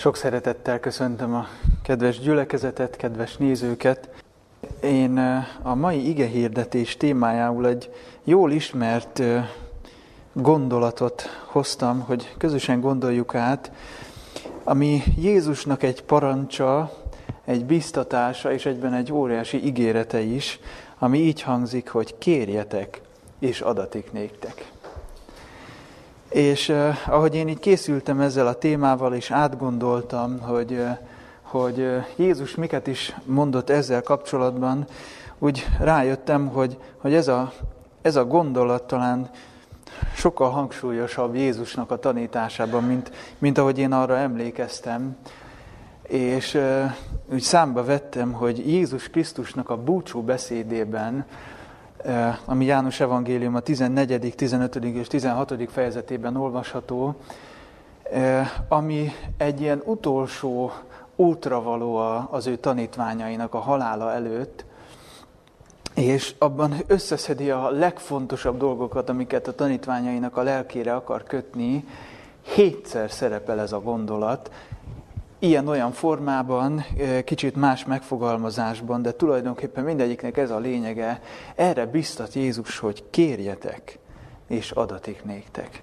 Sok szeretettel köszöntöm a kedves gyülekezetet, kedves nézőket. Én a mai ige hirdetés témájául egy jól ismert gondolatot hoztam, hogy közösen gondoljuk át, ami Jézusnak egy parancsa, egy biztatása és egyben egy óriási ígérete is, ami így hangzik, hogy kérjetek, és adatik néktek. És uh, ahogy én így készültem ezzel a témával, és átgondoltam, hogy, uh, hogy uh, Jézus miket is mondott ezzel kapcsolatban, úgy rájöttem, hogy, hogy ez, a, ez a gondolat talán sokkal hangsúlyosabb Jézusnak a tanításában, mint, mint ahogy én arra emlékeztem. És uh, úgy számba vettem, hogy Jézus Krisztusnak a búcsú beszédében Eh, ami János Evangélium a 14., 15. és 16. fejezetében olvasható, ami egy ilyen utolsó útravaló az ő tanítványainak a halála előtt, és abban összeszedi a legfontosabb dolgokat, amiket a tanítványainak a lelkére akar kötni. Hétszer szerepel ez a gondolat, ilyen-olyan formában, kicsit más megfogalmazásban, de tulajdonképpen mindegyiknek ez a lényege. Erre biztat Jézus, hogy kérjetek, és adatik néktek.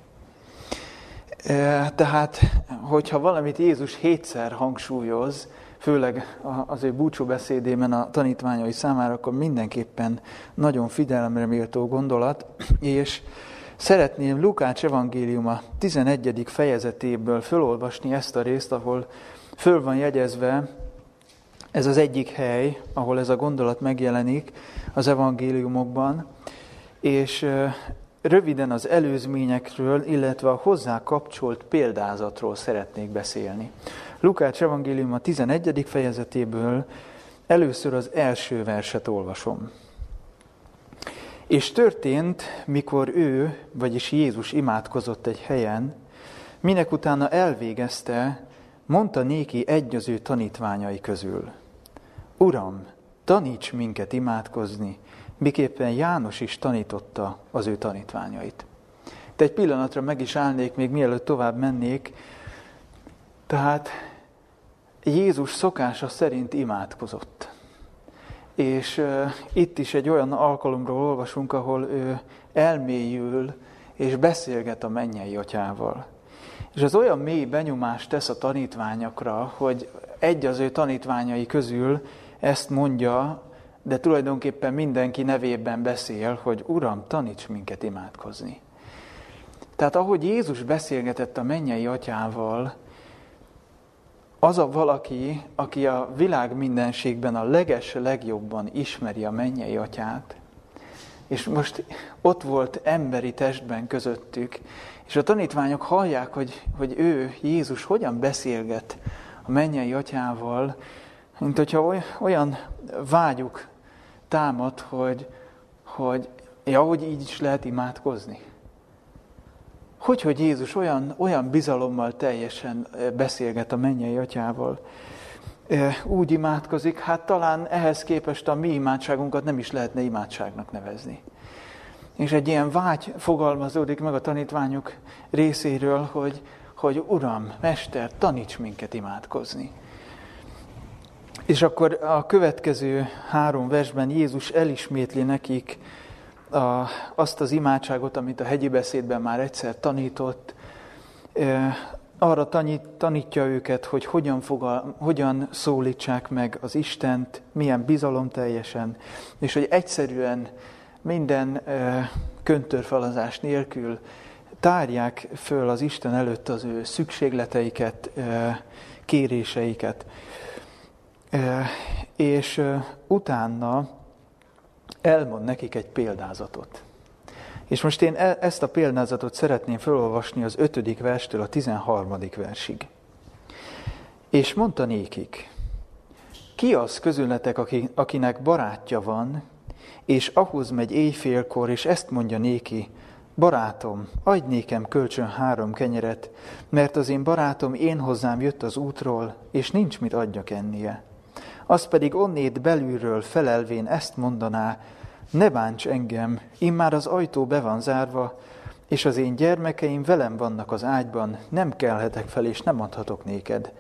Tehát, hogyha valamit Jézus hétszer hangsúlyoz, főleg az ő búcsúbeszédében a tanítványai számára, akkor mindenképpen nagyon figyelemre méltó gondolat, és szeretném Lukács evangéliuma 11. fejezetéből fölolvasni ezt a részt, ahol Föl van jegyezve, ez az egyik hely, ahol ez a gondolat megjelenik az evangéliumokban, és röviden az előzményekről, illetve a hozzá kapcsolt példázatról szeretnék beszélni. Lukács evangélium a 11. fejezetéből először az első verset olvasom. És történt, mikor ő, vagyis Jézus imádkozott egy helyen, minek utána elvégezte, Mondta néki egy az ő tanítványai közül, Uram, taníts minket imádkozni, miképpen János is tanította az ő tanítványait. De egy pillanatra meg is állnék, még mielőtt tovább mennék. Tehát Jézus szokása szerint imádkozott. És itt is egy olyan alkalomról olvasunk, ahol ő elmélyül és beszélget a mennyei atyával. És az olyan mély benyomást tesz a tanítványokra, hogy egy az ő tanítványai közül ezt mondja, de tulajdonképpen mindenki nevében beszél, hogy Uram, taníts minket imádkozni. Tehát ahogy Jézus beszélgetett a mennyei atyával, az a valaki, aki a világ mindenségben a leges legjobban ismeri a mennyei atyát, és most ott volt emberi testben közöttük, és a tanítványok hallják, hogy, hogy ő, Jézus, hogyan beszélget a mennyei atyával, mint hogyha olyan vágyuk támad, hogy, hogy ja, hogy így is lehet imádkozni. Hogy, hogy Jézus olyan, olyan bizalommal teljesen beszélget a mennyei atyával, úgy imádkozik, hát talán ehhez képest a mi imádságunkat nem is lehetne imádságnak nevezni. És egy ilyen vágy fogalmazódik meg a tanítványok részéről, hogy, hogy Uram, Mester, taníts minket imádkozni. És akkor a következő három versben Jézus elismétli nekik a, azt az imádságot, amit a hegyi beszédben már egyszer tanított, arra tanít, tanítja őket, hogy hogyan, fogal, hogyan szólítsák meg az Istent, milyen bizalom teljesen, és hogy egyszerűen minden köntörfalazás nélkül tárják föl az Isten előtt az ő szükségleteiket, kéréseiket. És utána elmond nekik egy példázatot. És most én e, ezt a példázatot szeretném felolvasni az ötödik verstől a tizenharmadik versig. És mondta nékik, ki az közületek, akinek barátja van, és ahhoz megy éjfélkor, és ezt mondja néki, barátom, adj nékem kölcsön három kenyeret, mert az én barátom én hozzám jött az útról, és nincs mit adjak ennie. Az pedig onnét belülről felelvén ezt mondaná, ne bánts engem, immár az ajtó be van zárva, és az én gyermekeim velem vannak az ágyban, nem kelhetek fel, és nem adhatok néked.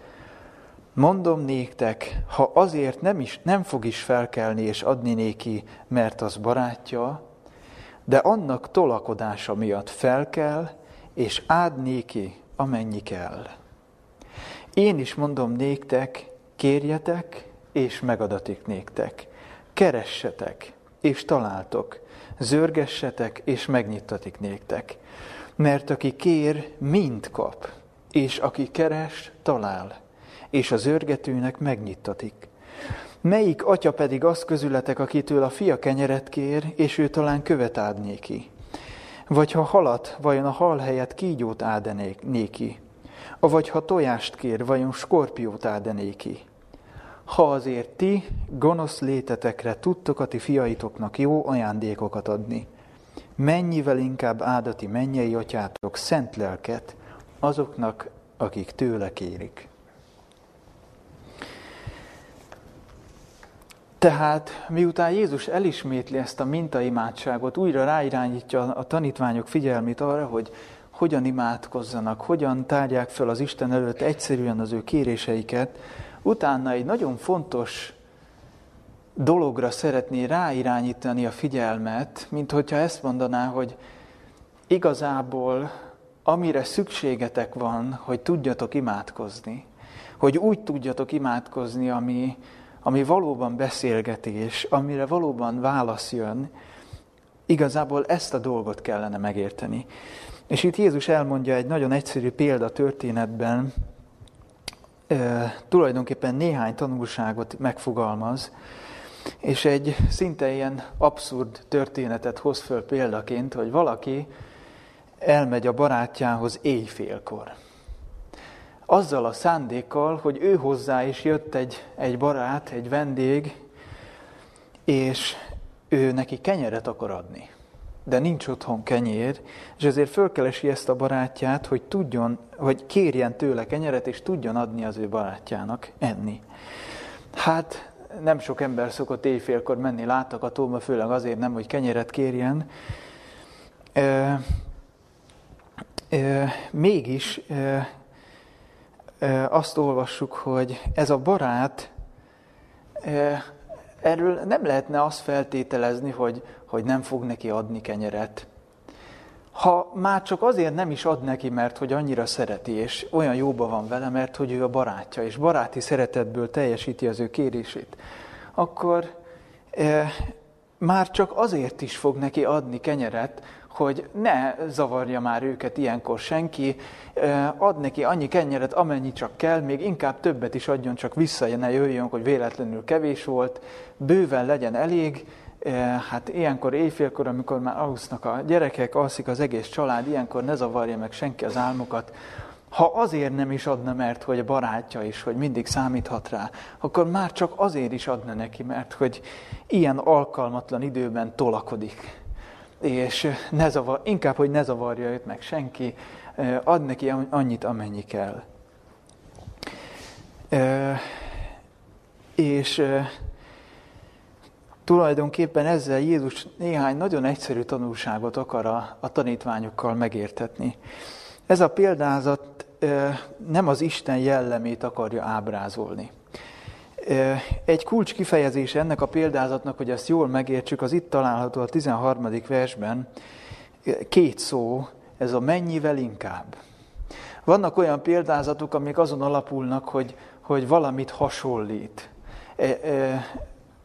Mondom néktek, ha azért nem, is, nem fog is felkelni és adni néki, mert az barátja, de annak tolakodása miatt felkel, és ád néki, amennyi kell. Én is mondom néktek, kérjetek, és megadatik néktek. Keressetek, és találtok. Zörgessetek, és megnyitatik néktek. Mert aki kér, mind kap, és aki keres, talál és az őrgetőnek megnyitatik. Melyik atya pedig az közületek, akitől a fia kenyeret kér, és ő talán követ ád néki? Vagy ha halat, vajon a hal helyett kígyót ádenék néki? Vagy ha tojást kér, vajon skorpiót ádenéki? Ha azért ti, gonosz létetekre tudtok a ti fiaitoknak jó ajándékokat adni, mennyivel inkább áldati mennyei atyátok szent lelket azoknak, akik tőle kérik. Tehát miután Jézus elismétli ezt a mintaimádságot, újra ráirányítja a tanítványok figyelmét arra, hogy hogyan imádkozzanak, hogyan tárják fel az Isten előtt egyszerűen az ő kéréseiket, utána egy nagyon fontos dologra szeretné ráirányítani a figyelmet, mint hogyha ezt mondaná, hogy igazából amire szükségetek van, hogy tudjatok imádkozni, hogy úgy tudjatok imádkozni, ami, ami valóban beszélgetés, amire valóban válasz jön, igazából ezt a dolgot kellene megérteni. És itt Jézus elmondja egy nagyon egyszerű példa történetben, tulajdonképpen néhány tanulságot megfogalmaz, és egy szinte ilyen abszurd történetet hoz föl példaként, hogy valaki elmegy a barátjához éjfélkor azzal a szándékkal, hogy ő hozzá is jött egy, egy barát, egy vendég, és ő neki kenyeret akar adni. De nincs otthon kenyér, és ezért fölkelesi ezt a barátját, hogy tudjon, hogy kérjen tőle kenyeret, és tudjon adni az ő barátjának enni. Hát nem sok ember szokott éjfélkor menni látogatóba, főleg azért nem, hogy kenyeret kérjen. E, e, mégis e, azt olvassuk, hogy ez a barát, erről nem lehetne azt feltételezni, hogy, hogy nem fog neki adni kenyeret. Ha már csak azért nem is ad neki, mert hogy annyira szereti, és olyan jóba van vele, mert hogy ő a barátja, és baráti szeretetből teljesíti az ő kérését, akkor e, már csak azért is fog neki adni kenyeret, hogy ne zavarja már őket ilyenkor senki, ad neki annyi kenyeret, amennyi csak kell, még inkább többet is adjon, csak vissza ne jöjjön, hogy véletlenül kevés volt, bőven legyen elég, hát ilyenkor éjfélkor, amikor már alusznak a gyerekek, alszik az egész család, ilyenkor ne zavarja meg senki az álmokat, ha azért nem is adna, mert hogy a barátja is, hogy mindig számíthat rá, akkor már csak azért is adna neki, mert hogy ilyen alkalmatlan időben tolakodik és ne zavar, inkább, hogy ne zavarja őt meg senki, ad neki annyit, amennyi kell. És tulajdonképpen ezzel Jézus néhány nagyon egyszerű tanulságot akar a, a tanítványokkal megértetni. Ez a példázat nem az Isten jellemét akarja ábrázolni. Egy kulcs kifejezése ennek a példázatnak, hogy ezt jól megértsük, az itt található a 13. versben, két szó, ez a mennyivel inkább. Vannak olyan példázatok, amik azon alapulnak, hogy, hogy valamit hasonlít.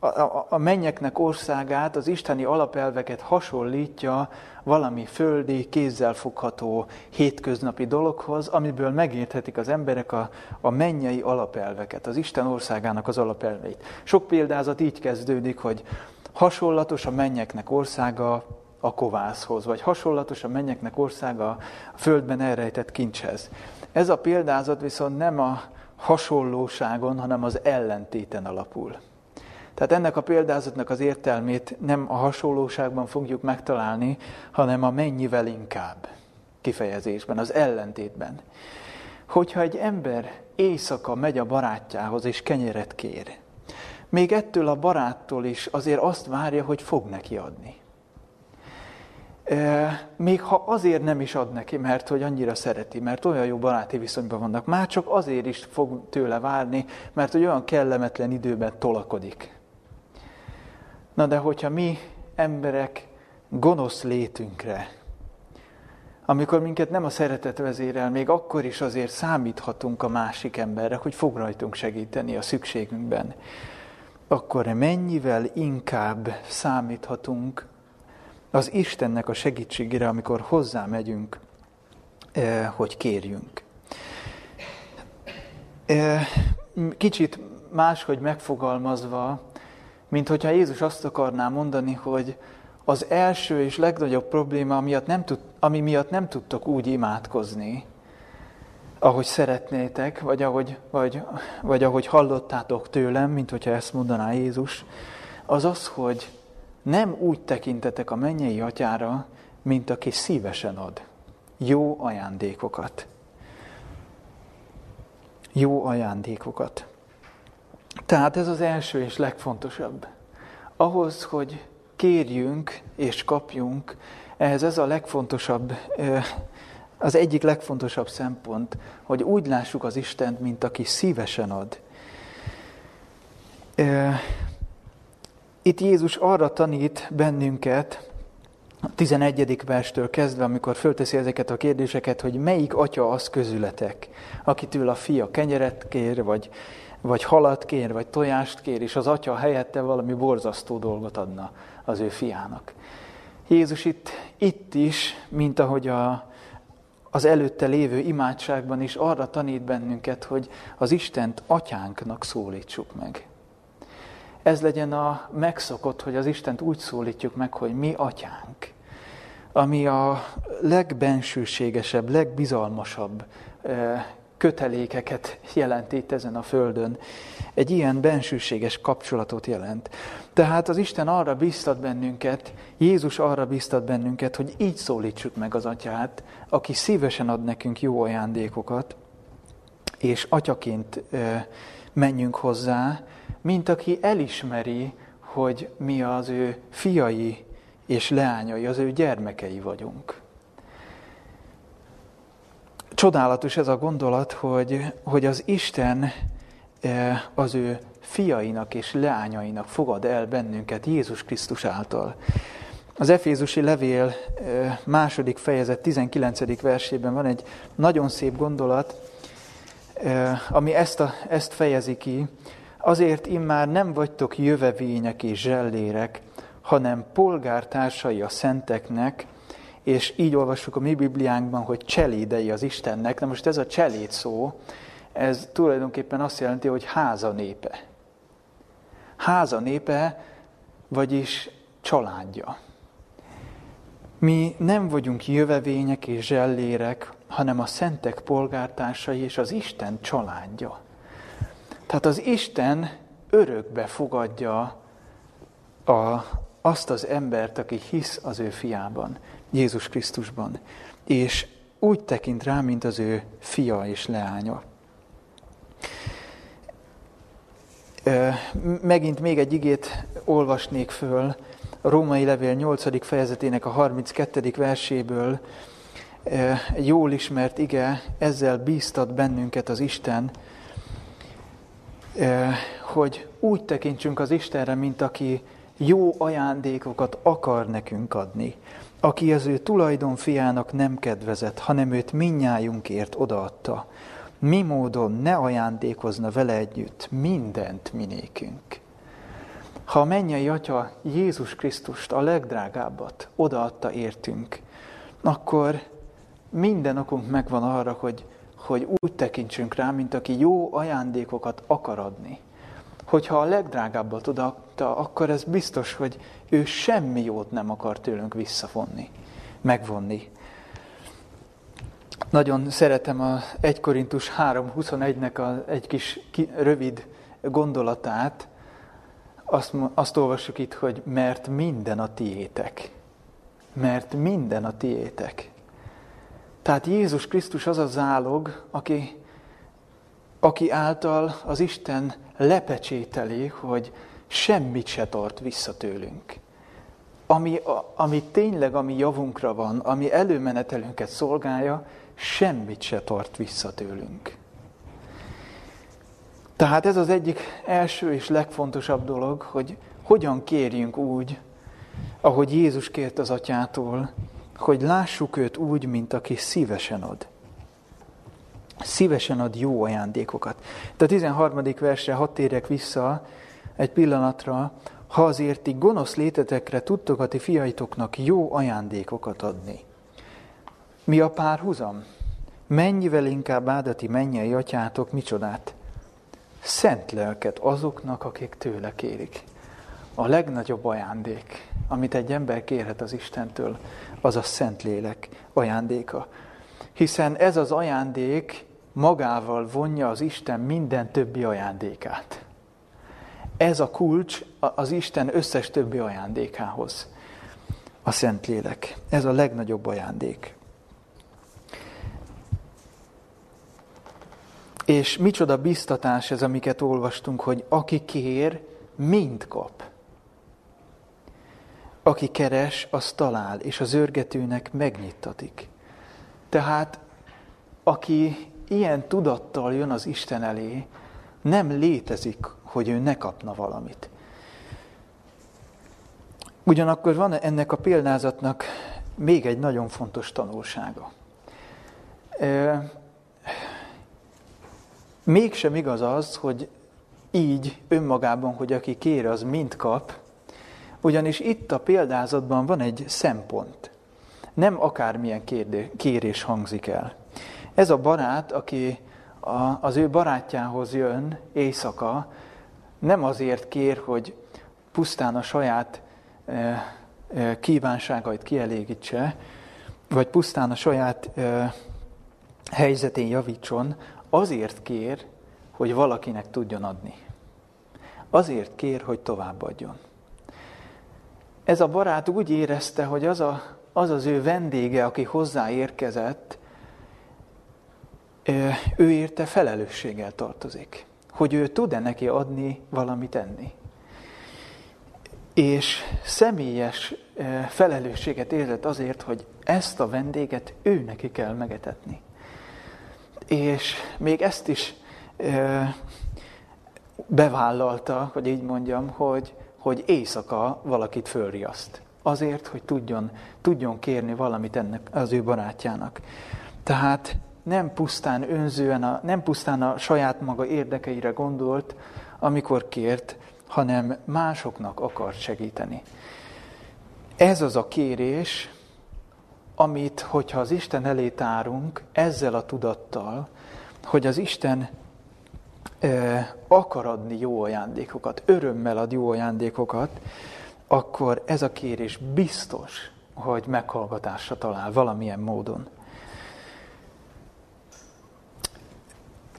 A, a, a mennyeknek országát, az isteni alapelveket hasonlítja valami földi, kézzelfogható, hétköznapi dologhoz, amiből megérthetik az emberek a, a mennyei alapelveket, az Isten országának az alapelveit. Sok példázat így kezdődik, hogy hasonlatos a mennyeknek országa a kovászhoz, vagy hasonlatos a mennyeknek országa a földben elrejtett kincshez. Ez a példázat viszont nem a hasonlóságon, hanem az ellentéten alapul. Tehát ennek a példázatnak az értelmét nem a hasonlóságban fogjuk megtalálni, hanem a mennyivel inkább kifejezésben, az ellentétben. Hogyha egy ember éjszaka megy a barátjához és kenyeret kér, még ettől a baráttól is azért azt várja, hogy fog neki adni. még ha azért nem is ad neki, mert hogy annyira szereti, mert olyan jó baráti viszonyban vannak, már csak azért is fog tőle várni, mert hogy olyan kellemetlen időben tolakodik. Na de hogyha mi emberek gonosz létünkre, amikor minket nem a szeretet vezérel, még akkor is azért számíthatunk a másik emberre, hogy fog rajtunk segíteni a szükségünkben, akkor mennyivel inkább számíthatunk az Istennek a segítségére, amikor hozzá megyünk, eh, hogy kérjünk. Eh, kicsit máshogy megfogalmazva, mint hogyha Jézus azt akarná mondani, hogy az első és legnagyobb probléma, miatt nem tud, ami miatt nem tudtok úgy imádkozni, ahogy szeretnétek, vagy ahogy, vagy, vagy ahogy hallottátok tőlem, mint hogyha ezt mondaná Jézus, az az, hogy nem úgy tekintetek a mennyei atyára, mint aki szívesen ad jó ajándékokat. Jó ajándékokat. Tehát ez az első és legfontosabb. Ahhoz, hogy kérjünk és kapjunk, ehhez ez a legfontosabb, az egyik legfontosabb szempont, hogy úgy lássuk az Istent, mint aki szívesen ad. Itt Jézus arra tanít bennünket, a 11. verstől kezdve, amikor fölteszi ezeket a kérdéseket, hogy melyik atya az közületek, akitől a fia kenyeret kér, vagy, vagy halat kér, vagy tojást kér, és az atya helyette valami borzasztó dolgot adna az ő fiának. Jézus itt, itt is, mint ahogy a, az előtte lévő imádságban is arra tanít bennünket, hogy az Istent atyánknak szólítsuk meg. Ez legyen a megszokott, hogy az Istent úgy szólítjuk meg, hogy mi atyánk, ami a legbensőségesebb, legbizalmasabb kötelékeket jelent itt ezen a földön. Egy ilyen bensőséges kapcsolatot jelent. Tehát az Isten arra biztat bennünket, Jézus arra biztat bennünket, hogy így szólítsuk meg az atyát, aki szívesen ad nekünk jó ajándékokat, és atyaként menjünk hozzá, mint aki elismeri, hogy mi az ő fiai és leányai, az ő gyermekei vagyunk. Csodálatos ez a gondolat, hogy, hogy az Isten eh, az ő fiainak és leányainak fogad el bennünket Jézus Krisztus által. Az Efézusi levél eh, második fejezet 19. versében van egy nagyon szép gondolat, eh, ami ezt, a, ezt fejezi ki, Azért immár nem vagytok jövevények és zsellérek, hanem polgártársai a szenteknek, és így olvassuk a mi Bibliánkban, hogy cselédei az Istennek. Na most ez a cseléd szó, ez tulajdonképpen azt jelenti, hogy háza népe. Háza népe, vagyis családja. Mi nem vagyunk jövevények és zsellérek, hanem a szentek polgártársai és az Isten családja. Tehát az Isten örökbe fogadja a, azt az embert, aki hisz az ő fiában, Jézus Krisztusban, és úgy tekint rá, mint az ő fia és leánya. Megint még egy igét olvasnék föl, a Római Levél 8. fejezetének a 32. verséből, jól ismert ige, ezzel bíztat bennünket az Isten, hogy úgy tekintsünk az Istenre, mint aki jó ajándékokat akar nekünk adni, aki az ő tulajdonfiának nem kedvezett, hanem őt minnyájunkért odaadta. Mi módon ne ajándékozna vele együtt mindent minékünk. Ha a mennyei Atya Jézus Krisztust, a legdrágábbat odaadta értünk, akkor minden okunk megvan arra, hogy hogy úgy tekintsünk rá, mint aki jó ajándékokat akar adni. Hogyha a legdrágábbat odaadta, akkor ez biztos, hogy ő semmi jót nem akar tőlünk visszafonni, megvonni. Nagyon szeretem a 1 Korintus 3.21-nek egy kis ki, rövid gondolatát. Azt, azt olvassuk itt, hogy mert minden a tiétek. Mert minden a tiétek. Tehát Jézus Krisztus az a zálog, aki, aki által az Isten lepecsételi, hogy semmit se tart vissza tőlünk. ami, ami tényleg a mi javunkra van, ami előmenetelünket szolgálja, semmit se tart vissza tőlünk. Tehát ez az egyik első és legfontosabb dolog, hogy hogyan kérjünk úgy, ahogy Jézus kért az atyától, hogy lássuk őt úgy, mint aki szívesen ad. Szívesen ad jó ajándékokat. De a 13. versre hadd térjek vissza egy pillanatra, ha azért ti gonosz létetekre tudtok a ti fiaitoknak jó ajándékokat adni. Mi a párhuzam? Mennyivel inkább áldati mennyei atyátok micsodát? Szent lelket azoknak, akik tőle kérik. A legnagyobb ajándék, amit egy ember kérhet az Istentől, az a Szent Lélek ajándéka. Hiszen ez az ajándék magával vonja az Isten minden többi ajándékát. Ez a kulcs az Isten összes többi ajándékához. A Szentlélek. Ez a legnagyobb ajándék. És micsoda biztatás ez, amiket olvastunk, hogy aki kér, mind kap. Aki keres, az talál, és az örgetőnek megnyittatik. Tehát, aki ilyen tudattal jön az Isten elé, nem létezik, hogy ő ne kapna valamit. Ugyanakkor van ennek a példázatnak még egy nagyon fontos tanulsága. Mégsem igaz az, hogy így önmagában, hogy aki kér, az mind kap, ugyanis itt a példázatban van egy szempont. Nem akármilyen kérdés, kérés hangzik el. Ez a barát, aki a, az ő barátjához jön éjszaka, nem azért kér, hogy pusztán a saját e, e, kívánságait kielégítse, vagy pusztán a saját e, helyzetén javítson, azért kér, hogy valakinek tudjon adni. Azért kér, hogy továbbadjon. Ez a barát úgy érezte, hogy az, a, az az ő vendége, aki hozzáérkezett, ő érte felelősséggel tartozik, hogy ő tud-e neki adni valamit enni. És személyes felelősséget érzett azért, hogy ezt a vendéget ő neki kell megetetni. És még ezt is bevállalta, hogy így mondjam, hogy, hogy éjszaka valakit fölriaszt. Azért, hogy tudjon, tudjon kérni valamit ennek az ő barátjának. Tehát nem pusztán önzően, a, nem pusztán a saját maga érdekeire gondolt, amikor kért, hanem másoknak akart segíteni. Ez az a kérés, amit, hogyha az Isten elé tárunk, ezzel a tudattal, hogy az Isten e, akar adni jó ajándékokat, örömmel ad jó ajándékokat, akkor ez a kérés biztos, hogy meghallgatásra talál valamilyen módon.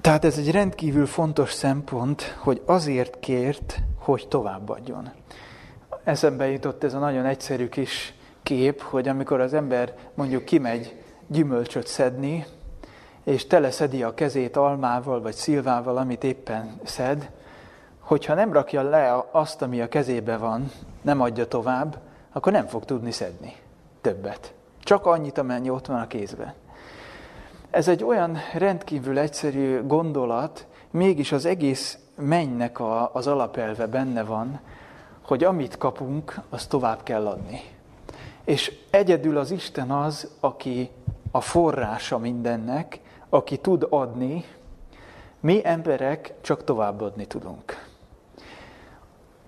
Tehát ez egy rendkívül fontos szempont, hogy azért kért, hogy továbbadjon. Eszembe jutott ez a nagyon egyszerű kis kép, hogy amikor az ember mondjuk kimegy gyümölcsöt szedni, és teleszedi a kezét almával vagy szilvával, amit éppen szed, hogyha nem rakja le azt, ami a kezébe van, nem adja tovább, akkor nem fog tudni szedni többet. Csak annyit, amennyi ott van a kézben. Ez egy olyan rendkívül egyszerű gondolat, mégis az egész mennynek a, az alapelve benne van, hogy amit kapunk, azt tovább kell adni. És egyedül az Isten az, aki a forrása mindennek, aki tud adni, mi emberek csak továbbadni tudunk.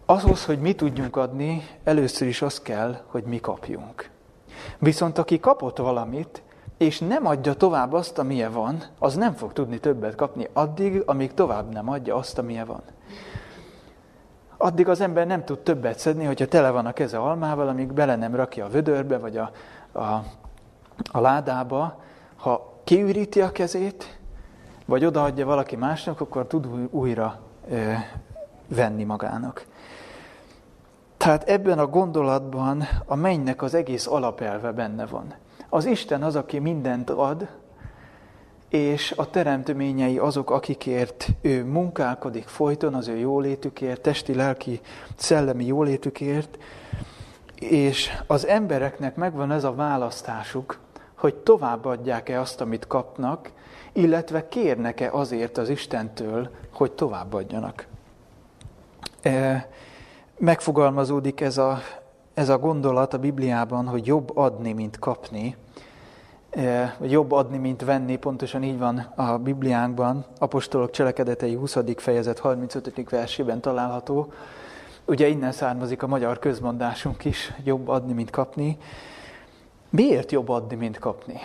Ahhoz, hogy mi tudjunk adni, először is az kell, hogy mi kapjunk. Viszont aki kapott valamit, és nem adja tovább azt, amilyen van, az nem fog tudni többet kapni addig, amíg tovább nem adja azt, amilyen van. Addig az ember nem tud többet szedni, hogyha tele van a keze almával, amíg bele nem rakja a vödörbe, vagy a, a, a ládába. Ha kiüríti a kezét, vagy odaadja valaki másnak, akkor tud újra ö, venni magának. Tehát ebben a gondolatban a mennynek az egész alapelve benne van. Az Isten az, aki mindent ad, és a teremtményei azok, akikért ő munkálkodik folyton az ő jólétükért, testi, lelki, szellemi jólétükért, És az embereknek megvan ez a választásuk, hogy továbbadják-e azt, amit kapnak, illetve kérnek-e azért az Istentől, hogy továbbadjanak. E, megfogalmazódik ez a, ez a gondolat a Bibliában, hogy jobb adni, mint kapni, vagy jobb adni, mint venni, pontosan így van a Bibliánkban, Apostolok cselekedetei 20. fejezet 35. versében található. Ugye innen származik a magyar közmondásunk is, jobb adni, mint kapni. Miért jobb adni, mint kapni?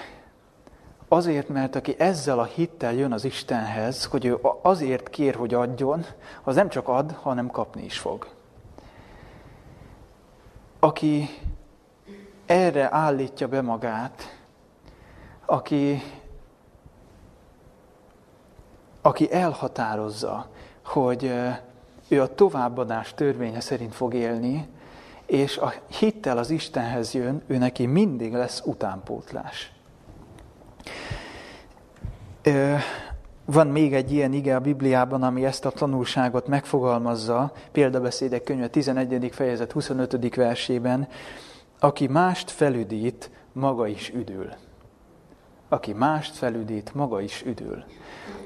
Azért, mert aki ezzel a hittel jön az Istenhez, hogy ő azért kér, hogy adjon, az nem csak ad, hanem kapni is fog. Aki erre állítja be magát, aki, aki elhatározza, hogy ő a továbbadás törvénye szerint fog élni, és a hittel az Istenhez jön, ő neki mindig lesz utánpótlás. Van még egy ilyen ige a Bibliában, ami ezt a tanulságot megfogalmazza, példabeszédek könyve 11. fejezet 25. versében, aki mást felüdít, maga is üdül. Aki mást felüdít, maga is üdül.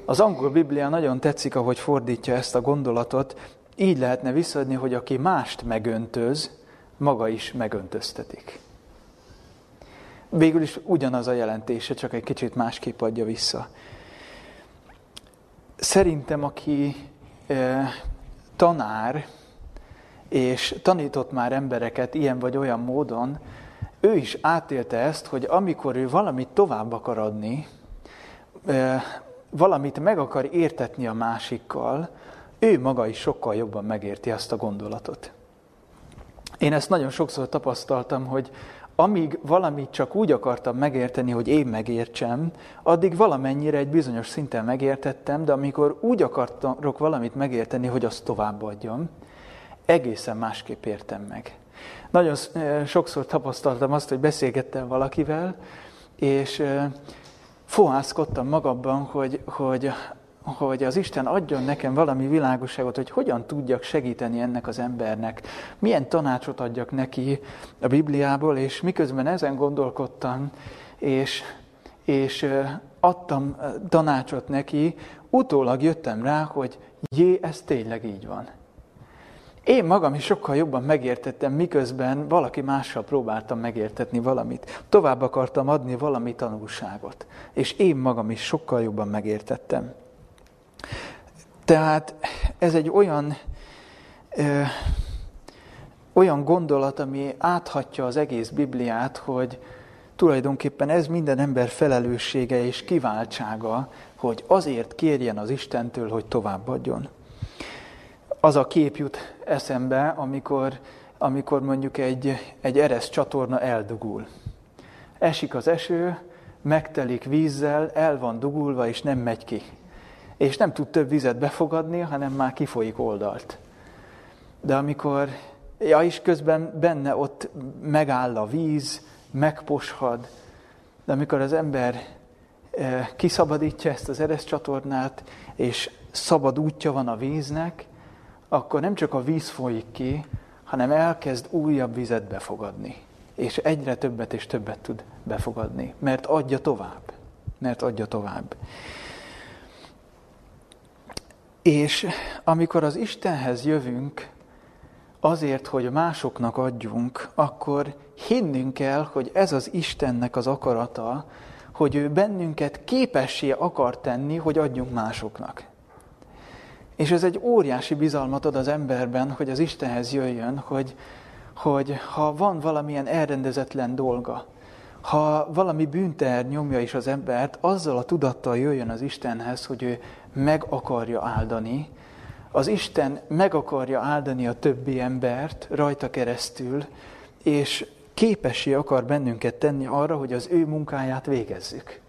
Az angol Biblia nagyon tetszik, ahogy fordítja ezt a gondolatot, így lehetne visszaadni, hogy aki mást megöntöz, maga is megöntöztetik. Végül is ugyanaz a jelentése, csak egy kicsit másképp adja vissza. Szerintem, aki e, tanár, és tanított már embereket ilyen vagy olyan módon, ő is átélte ezt, hogy amikor ő valamit tovább akar adni, valamit meg akar értetni a másikkal, ő maga is sokkal jobban megérti azt a gondolatot. Én ezt nagyon sokszor tapasztaltam, hogy amíg valamit csak úgy akartam megérteni, hogy én megértsem, addig valamennyire egy bizonyos szinten megértettem, de amikor úgy akartok valamit megérteni, hogy azt továbbadjam, egészen másképp értem meg. Nagyon sokszor tapasztaltam azt, hogy beszélgettem valakivel, és fohászkodtam magamban, hogy, hogy hogy az Isten adjon nekem valami világosságot, hogy hogyan tudjak segíteni ennek az embernek, milyen tanácsot adjak neki a Bibliából, és miközben ezen gondolkodtam, és, és adtam tanácsot neki, utólag jöttem rá, hogy jé, ez tényleg így van. Én magam is sokkal jobban megértettem, miközben valaki mással próbáltam megértetni valamit. Tovább akartam adni valami tanulságot. És én magam is sokkal jobban megértettem. Tehát ez egy olyan, ö, olyan gondolat, ami áthatja az egész Bibliát, hogy tulajdonképpen ez minden ember felelőssége és kiváltsága, hogy azért kérjen az Istentől, hogy továbbadjon. Az a kép jut eszembe, amikor, amikor mondjuk egy, egy eres csatorna eldugul. Esik az eső, megtelik vízzel, el van dugulva, és nem megy ki és nem tud több vizet befogadni, hanem már kifolyik oldalt. De amikor, ja, is közben benne ott megáll a víz, megposhad, de amikor az ember eh, kiszabadítja ezt az eres csatornát, és szabad útja van a víznek, akkor nem csak a víz folyik ki, hanem elkezd újabb vizet befogadni. És egyre többet és többet tud befogadni, mert adja tovább. Mert adja tovább. És amikor az Istenhez jövünk azért, hogy másoknak adjunk, akkor hinnünk kell, hogy ez az Istennek az akarata, hogy ő bennünket képessé akar tenni, hogy adjunk másoknak. És ez egy óriási bizalmat ad az emberben, hogy az Istenhez jöjjön, hogy, hogy ha van valamilyen elrendezetlen dolga, ha valami bűnter nyomja is az embert, azzal a tudattal jöjjön az Istenhez, hogy ő meg akarja áldani, az Isten meg akarja áldani a többi embert rajta keresztül, és képessé akar bennünket tenni arra, hogy az ő munkáját végezzük.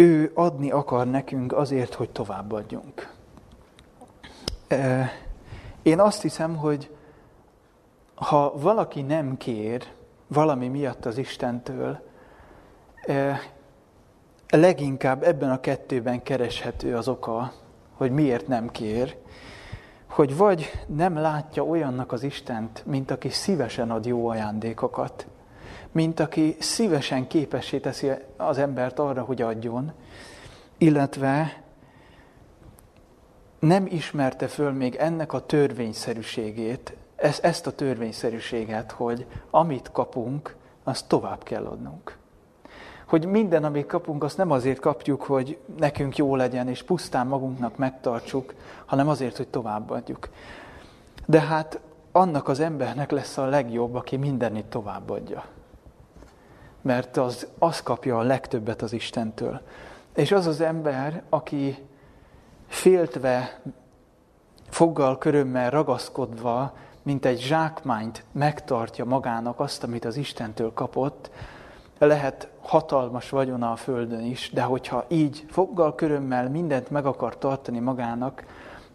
Ő adni akar nekünk azért, hogy továbbadjunk. Én azt hiszem, hogy ha valaki nem kér valami miatt az Istentől, leginkább ebben a kettőben kereshető az oka, hogy miért nem kér, hogy vagy nem látja olyannak az Istent, mint aki szívesen ad jó ajándékokat, mint aki szívesen képessé teszi az embert arra, hogy adjon, illetve nem ismerte föl még ennek a törvényszerűségét, ezt a törvényszerűséget, hogy amit kapunk, azt tovább kell adnunk. Hogy minden, amit kapunk, azt nem azért kapjuk, hogy nekünk jó legyen, és pusztán magunknak megtartsuk, hanem azért, hogy továbbadjuk. De hát annak az embernek lesz a legjobb, aki mindenit továbbadja. Mert az, az kapja a legtöbbet az Istentől. És az az ember, aki féltve, foggal, körömmel ragaszkodva, mint egy zsákmányt megtartja magának azt, amit az Istentől kapott, lehet hatalmas vagyona a Földön is, de hogyha így foggal, körömmel mindent meg akar tartani magának,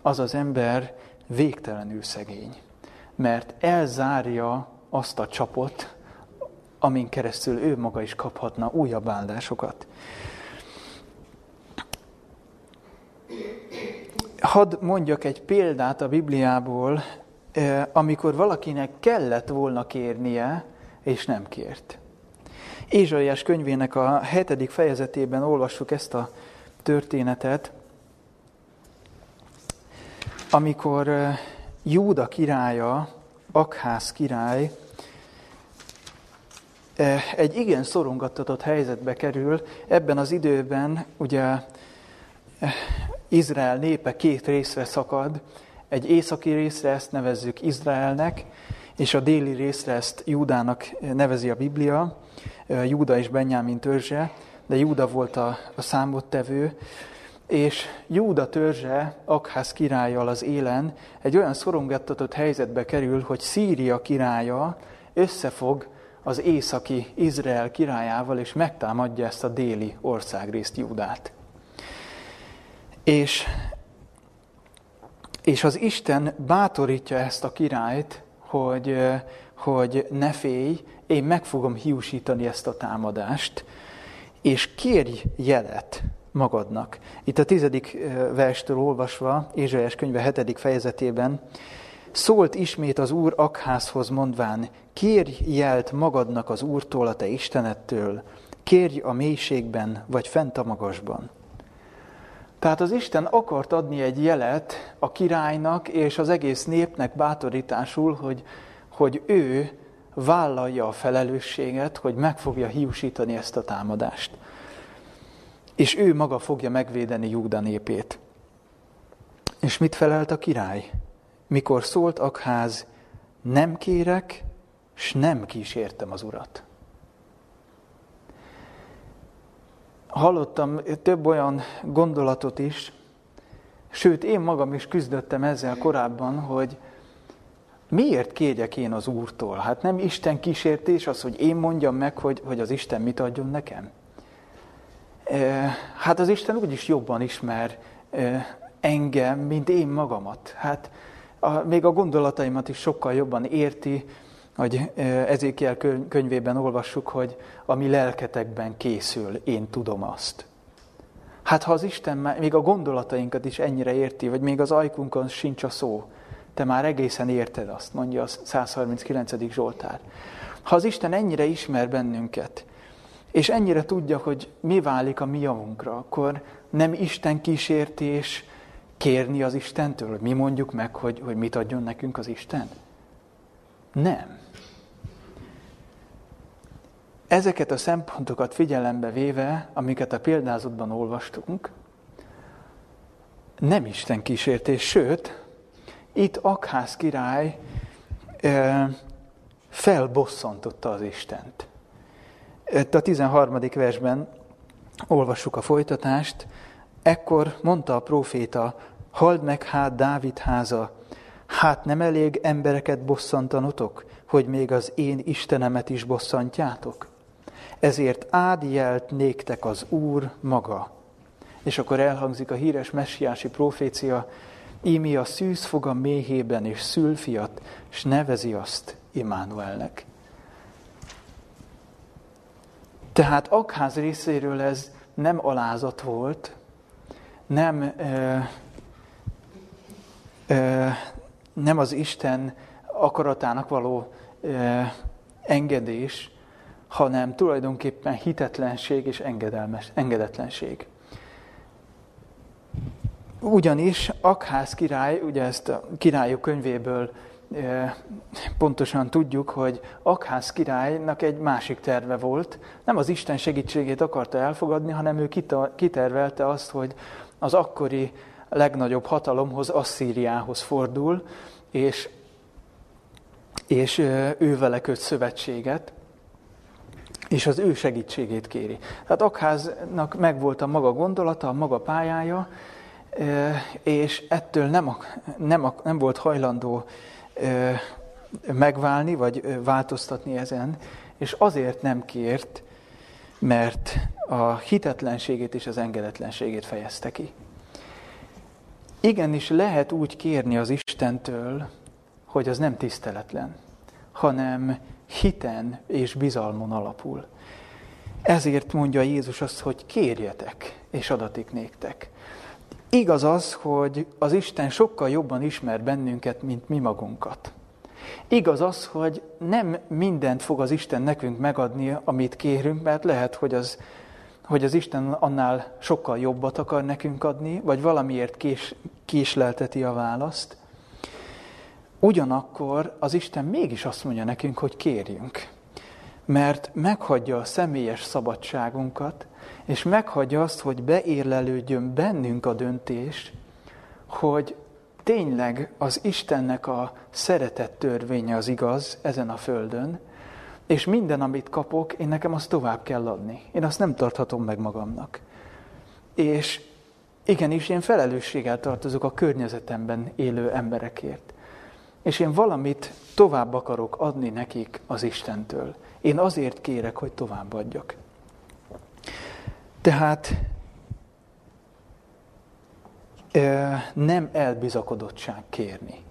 az az ember végtelenül szegény. Mert elzárja azt a csapot, amin keresztül ő maga is kaphatna újabb áldásokat. Hadd mondjak egy példát a Bibliából, eh, amikor valakinek kellett volna kérnie, és nem kért. Ézsaiás könyvének a hetedik fejezetében olvassuk ezt a történetet, amikor eh, Júda királya, Akhász király egy igen szorongattatott helyzetbe kerül. Ebben az időben ugye Izrael népe két részre szakad. Egy északi részre ezt nevezzük Izraelnek, és a déli részre ezt Júdának nevezi a Biblia, Júda és Benyámin törzse, de Júda volt a, a számottevő, és Júda törzse Akház királlyal az élen egy olyan szorongattatott helyzetbe kerül, hogy Szíria királya összefog az északi Izrael királyával, és megtámadja ezt a déli országrészt Júdát. És, és az Isten bátorítja ezt a királyt, hogy, hogy ne félj, én meg fogom hiúsítani ezt a támadást, és kérj jelet magadnak. Itt a tizedik verstől olvasva, Ézsaiás könyve hetedik fejezetében, szólt ismét az Úr Akházhoz mondván, kérj jelt magadnak az Úrtól, a te Istenettől, kérj a mélységben, vagy fent a magasban. Tehát az Isten akart adni egy jelet a királynak és az egész népnek bátorításul, hogy, hogy ő vállalja a felelősséget, hogy meg fogja hiúsítani ezt a támadást. És ő maga fogja megvédeni Júda népét. És mit felelt a király? Mikor szólt Akház, nem kérek, s nem kísértem az urat. hallottam több olyan gondolatot is, sőt, én magam is küzdöttem ezzel korábban, hogy miért kérjek én az Úrtól? Hát nem Isten kísértés az, hogy én mondjam meg, hogy, hogy az Isten mit adjon nekem? Hát az Isten úgyis jobban ismer engem, mint én magamat. Hát a, még a gondolataimat is sokkal jobban érti, hogy Ezékiel könyvében olvassuk, hogy a mi lelketekben készül, én tudom azt. Hát ha az Isten már, még a gondolatainkat is ennyire érti, vagy még az ajkunkon sincs a szó, te már egészen érted azt, mondja a 139. Zsoltár. Ha az Isten ennyire ismer bennünket, és ennyire tudja, hogy mi válik a mi javunkra, akkor nem Isten kísértés kérni az Istentől, hogy mi mondjuk meg, hogy, hogy mit adjon nekünk az Isten? Nem. Ezeket a szempontokat figyelembe véve, amiket a példázatban olvastunk, nem Isten kísértés, sőt, itt Akház király e, felbosszantotta az Istent. Itt a 13. versben olvassuk a folytatást, ekkor mondta a próféta, halld meg hát Dávid háza, hát nem elég embereket bosszantanotok, hogy még az én Istenemet is bosszantjátok? ezért ádjelt néktek az Úr maga. És akkor elhangzik a híres messiási profécia, ími a szűz fog a méhében és szülfiat, és nevezi azt Immanuelnek. Tehát Akház részéről ez nem alázat volt, nem, ö, ö, nem az Isten akaratának való engedés, hanem tulajdonképpen hitetlenség és engedelmes, engedetlenség. Ugyanis Akház király, ugye ezt a királyok könyvéből pontosan tudjuk, hogy Akház királynak egy másik terve volt. Nem az Isten segítségét akarta elfogadni, hanem ő kitervelte azt, hogy az akkori legnagyobb hatalomhoz, Asszíriához fordul, és, és ő vele köt szövetséget, és az ő segítségét kéri. Tehát Akháznak megvolt a maga gondolata, a maga pályája, és ettől nem, nem, nem volt hajlandó megválni, vagy változtatni ezen, és azért nem kért, mert a hitetlenségét és az engedetlenségét fejezte ki. Igenis lehet úgy kérni az Istentől, hogy az nem tiszteletlen, hanem hiten és bizalmon alapul. Ezért mondja Jézus azt, hogy kérjetek, és adatik néktek. Igaz az, hogy az Isten sokkal jobban ismer bennünket, mint mi magunkat. Igaz az, hogy nem mindent fog az Isten nekünk megadni, amit kérünk, mert lehet, hogy az, hogy az Isten annál sokkal jobbat akar nekünk adni, vagy valamiért kés, késlelteti a választ. Ugyanakkor az Isten mégis azt mondja nekünk, hogy kérjünk. Mert meghagyja a személyes szabadságunkat, és meghagyja azt, hogy beérlelődjön bennünk a döntés, hogy tényleg az Istennek a szeretett törvénye az igaz ezen a földön, és minden, amit kapok, én nekem azt tovább kell adni. Én azt nem tarthatom meg magamnak. És igenis, én felelősséggel tartozok a környezetemben élő emberekért. És én valamit tovább akarok adni nekik az Istentől. Én azért kérek, hogy továbbadjak. Tehát nem elbizakodottság kérni.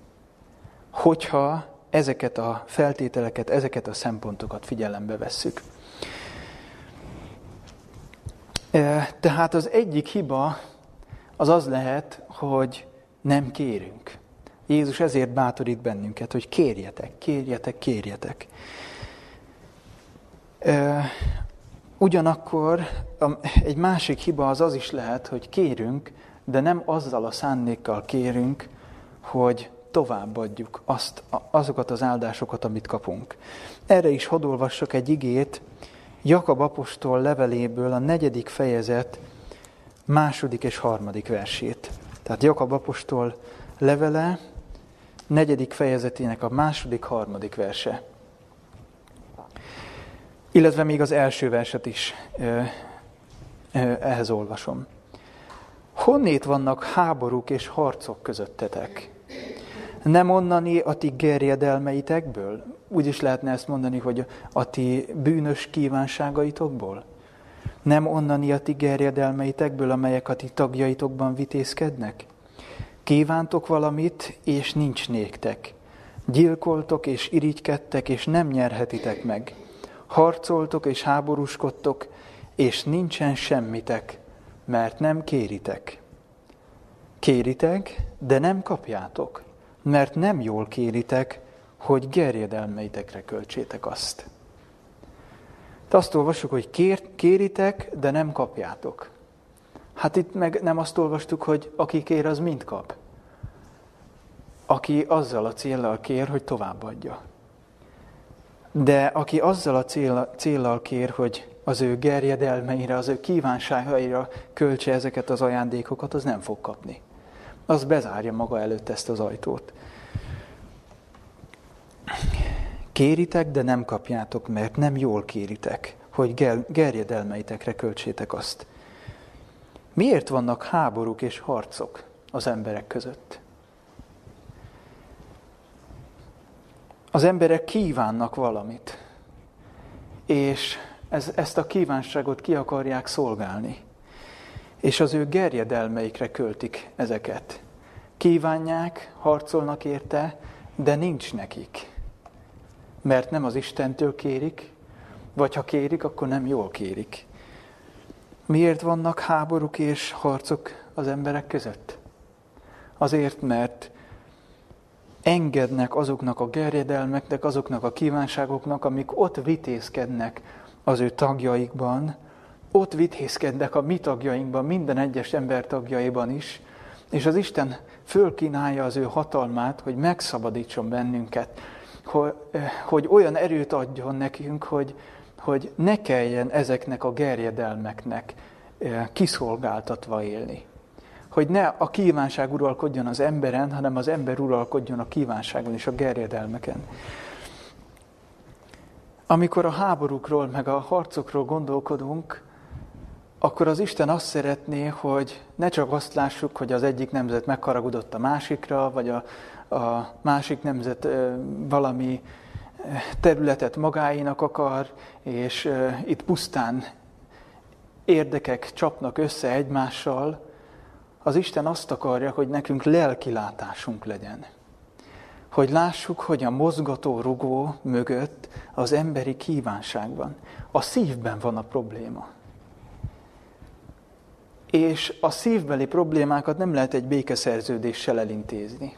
Hogyha ezeket a feltételeket, ezeket a szempontokat figyelembe vesszük. Tehát az egyik hiba az az lehet, hogy nem kérünk. Jézus ezért bátorít bennünket, hogy kérjetek, kérjetek, kérjetek. Ugyanakkor egy másik hiba az az is lehet, hogy kérünk, de nem azzal a szándékkal kérünk, hogy továbbadjuk azt, azokat az áldásokat, amit kapunk. Erre is hadd olvassak egy igét, Jakab apostol leveléből a negyedik fejezet második és harmadik versét. Tehát Jakab apostol levele, negyedik fejezetének a második, harmadik verse. Illetve még az első verset is ehhez olvasom. Honnét vannak háborúk és harcok közöttetek? Nem onnani a ti gerjedelmeitekből? Úgy is lehetne ezt mondani, hogy a ti bűnös kívánságaitokból? Nem onnani a ti gerjedelmeitekből, amelyek a ti tagjaitokban vitézkednek? Kívántok valamit, és nincs néktek. Gyilkoltok és irigykedtek, és nem nyerhetitek meg. Harcoltok és háborúskodtok, és nincsen semmitek, mert nem kéritek. Kéritek, de nem kapjátok, mert nem jól kéritek, hogy gerjedelmeitekre költsétek azt. Te azt olvassuk, hogy kér, kéritek, de nem kapjátok. Hát itt meg nem azt olvastuk, hogy aki kér, az mind kap. Aki azzal a céllal kér, hogy továbbadja. De aki azzal a céllal kér, hogy az ő gerjedelmeire, az ő kívánságaira költse ezeket az ajándékokat, az nem fog kapni. Az bezárja maga előtt ezt az ajtót. Kéritek, de nem kapjátok, mert nem jól kéritek, hogy gerjedelmeitekre költsétek azt. Miért vannak háborúk és harcok az emberek között? Az emberek kívánnak valamit, és ez, ezt a kívánságot ki akarják szolgálni. És az ő gerjedelmeikre költik ezeket. Kívánják, harcolnak érte, de nincs nekik. Mert nem az Istentől kérik, vagy ha kérik, akkor nem jól kérik. Miért vannak háborúk és harcok az emberek között? Azért, mert engednek azoknak a gerjedelmeknek, azoknak a kívánságoknak, amik ott vitézkednek az ő tagjaikban, ott vitézkednek a mi tagjainkban, minden egyes ember tagjaiban is, és az Isten fölkínálja az ő hatalmát, hogy megszabadítson bennünket, hogy, hogy olyan erőt adjon nekünk, hogy, hogy ne kelljen ezeknek a gerjedelmeknek eh, kiszolgáltatva élni. Hogy ne a kívánság uralkodjon az emberen, hanem az ember uralkodjon a kívánságon és a gerjedelmeken. Amikor a háborúkról, meg a harcokról gondolkodunk, akkor az Isten azt szeretné, hogy ne csak azt lássuk, hogy az egyik nemzet megharagudott a másikra, vagy a, a másik nemzet valami területet magáénak akar, és itt pusztán érdekek csapnak össze egymással, az Isten azt akarja, hogy nekünk lelkilátásunk legyen. Hogy lássuk, hogy a mozgató rugó mögött az emberi kívánságban, a szívben van a probléma. És a szívbeli problémákat nem lehet egy békeszerződéssel elintézni.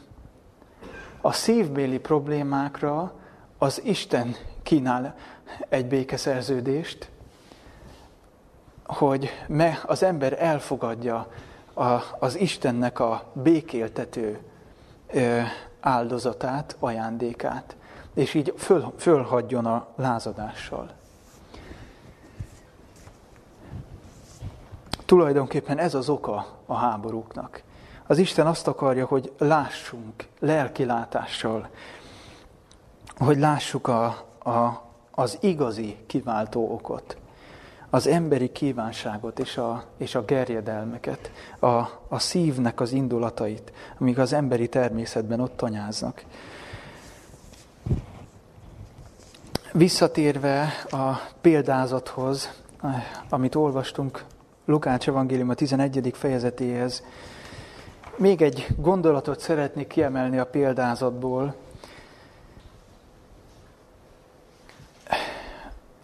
A szívbéli problémákra az Isten kínál egy békeszerződést, hogy me, az ember elfogadja a, az Istennek a békéltető ö, áldozatát, ajándékát, és így föl, fölhagyjon a lázadással. Tulajdonképpen ez az oka a háborúknak. Az Isten azt akarja, hogy lássunk lelkilátással, hogy lássuk a, a, az igazi kiváltó okot, az emberi kívánságot és a, és a gerjedelmeket, a, a szívnek az indulatait, amik az emberi természetben ott tanyáznak. Visszatérve a példázathoz, amit olvastunk Lukács evangélium a 11. fejezetéhez, még egy gondolatot szeretnék kiemelni a példázatból,